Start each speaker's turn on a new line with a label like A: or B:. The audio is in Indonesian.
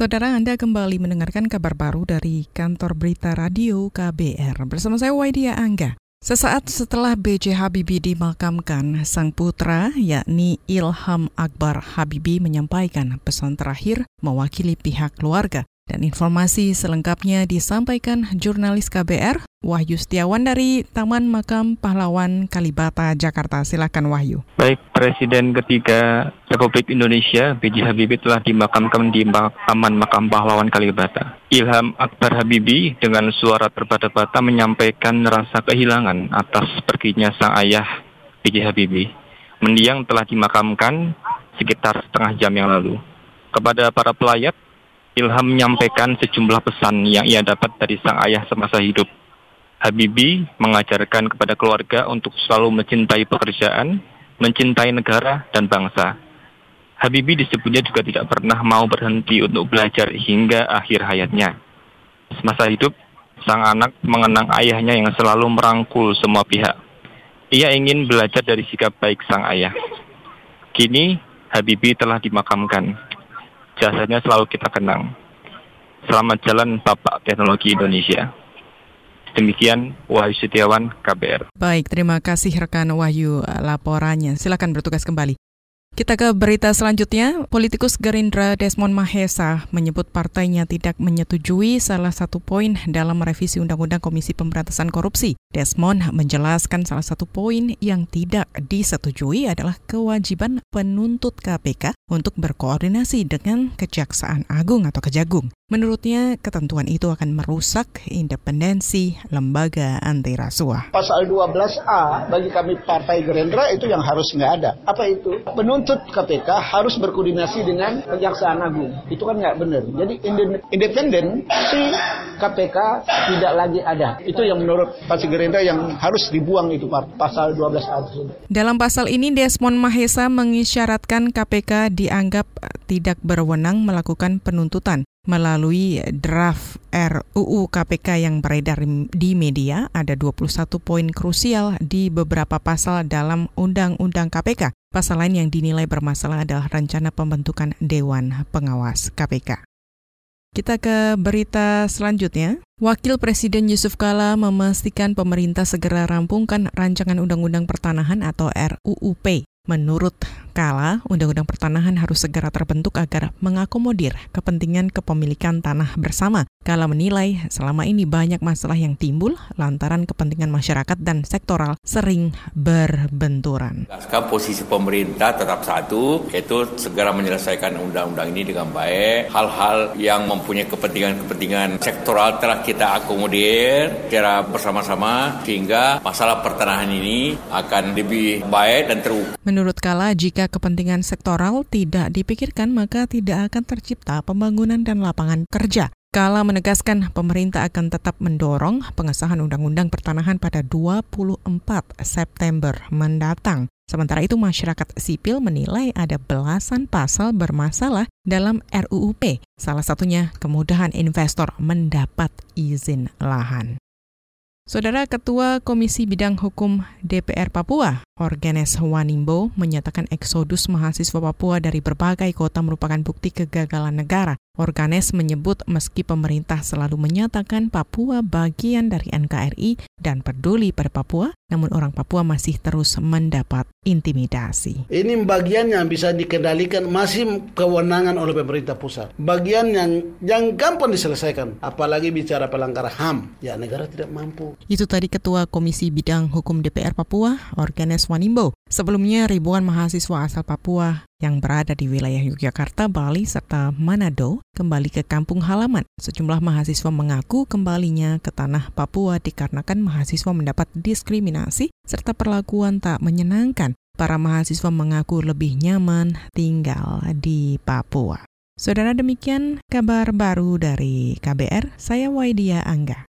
A: Saudara Anda kembali mendengarkan kabar baru dari kantor berita radio KBR. Bersama saya Waidia Angga. Sesaat setelah B.J. Habibie dimakamkan, sang putra yakni Ilham Akbar Habibie menyampaikan pesan terakhir mewakili pihak keluarga. Dan informasi selengkapnya disampaikan jurnalis KBR Wahyu Setiawan dari Taman Makam Pahlawan Kalibata, Jakarta. Silakan Wahyu.
B: Baik, Presiden ketiga Republik Indonesia B.J. Habibie telah dimakamkan di Taman Makam Pahlawan Kalibata. Ilham Akbar Habibie dengan suara terbata-bata menyampaikan rasa kehilangan atas perginya sang ayah B.J. Habibie. Mendiang telah dimakamkan sekitar setengah jam yang lalu. Kepada para pelayat, Ilham menyampaikan sejumlah pesan yang ia dapat dari sang ayah semasa hidup. Habibie mengajarkan kepada keluarga untuk selalu mencintai pekerjaan, mencintai negara dan bangsa. Habibie disebutnya juga tidak pernah mau berhenti untuk belajar hingga akhir hayatnya. Semasa hidup, sang anak mengenang ayahnya yang selalu merangkul semua pihak. Ia ingin belajar dari sikap baik sang ayah. Kini, Habibie telah dimakamkan jasanya selalu kita kenang. Selamat jalan Bapak Teknologi Indonesia. Demikian Wahyu Setiawan, KBR.
A: Baik, terima kasih rekan Wahyu laporannya. Silakan bertugas kembali. Kita ke berita selanjutnya. Politikus Gerindra Desmond Mahesa menyebut partainya tidak menyetujui salah satu poin dalam revisi Undang-Undang Komisi Pemberantasan Korupsi. Desmond menjelaskan salah satu poin yang tidak disetujui adalah kewajiban penuntut KPK untuk berkoordinasi dengan Kejaksaan Agung atau Kejagung. Menurutnya, ketentuan itu akan merusak independensi lembaga anti rasuah.
C: Pasal 12A bagi kami Partai Gerindra itu yang harus nggak ada. Apa itu? Penuntut KPK harus berkoordinasi dengan Kejaksaan Agung. Itu kan nggak benar. Jadi independen si KPK tidak lagi ada. Itu yang menurut Partai Gerindra yang harus dibuang itu pasal 12A tersebut.
A: Dalam pasal ini Desmond Mahesa mengisyaratkan KPK dianggap tidak berwenang melakukan penuntutan melalui draft RUU KPK yang beredar di media ada 21 poin krusial di beberapa pasal dalam Undang-Undang KPK. Pasal lain yang dinilai bermasalah adalah rencana pembentukan Dewan Pengawas KPK. Kita ke berita selanjutnya. Wakil Presiden Yusuf Kala memastikan pemerintah segera rampungkan rancangan Undang-Undang Pertanahan atau RUUP. Menurut Kala, Undang-Undang Pertanahan harus segera terbentuk agar mengakomodir kepentingan kepemilikan tanah bersama. Kala menilai selama ini banyak masalah yang timbul lantaran kepentingan masyarakat dan sektoral sering berbenturan.
D: Sekarang posisi pemerintah tetap satu, yaitu segera menyelesaikan undang-undang ini dengan baik. Hal-hal yang mempunyai kepentingan-kepentingan sektoral telah kita akomodir secara bersama-sama sehingga masalah pertanahan ini akan lebih baik dan terukur.
A: Menurut Kala, jika kepentingan sektoral tidak dipikirkan, maka tidak akan tercipta pembangunan dan lapangan kerja. Kala menegaskan pemerintah akan tetap mendorong pengesahan Undang-Undang Pertanahan pada 24 September mendatang. Sementara itu masyarakat sipil menilai ada belasan pasal bermasalah dalam RUUP, salah satunya kemudahan investor mendapat izin lahan. Saudara Ketua Komisi Bidang Hukum DPR Papua, Organes Wanimbo, menyatakan eksodus mahasiswa Papua dari berbagai kota merupakan bukti kegagalan negara. Organes menyebut meski pemerintah selalu menyatakan Papua bagian dari NKRI dan peduli pada Papua, namun orang Papua masih terus mendapat intimidasi.
C: Ini bagian yang bisa dikendalikan masih kewenangan oleh pemerintah pusat. Bagian yang yang gampang diselesaikan, apalagi bicara pelanggaran HAM. Ya negara tidak mampu.
A: Itu tadi Ketua Komisi Bidang Hukum DPR Papua, Organes Sebelumnya ribuan mahasiswa asal Papua yang berada di wilayah Yogyakarta, Bali, serta Manado kembali ke kampung halaman. Sejumlah mahasiswa mengaku kembalinya ke tanah Papua dikarenakan mahasiswa mendapat diskriminasi serta perlakuan tak menyenangkan. Para mahasiswa mengaku lebih nyaman tinggal di Papua. Saudara demikian kabar baru dari KBR, saya Waidia Angga.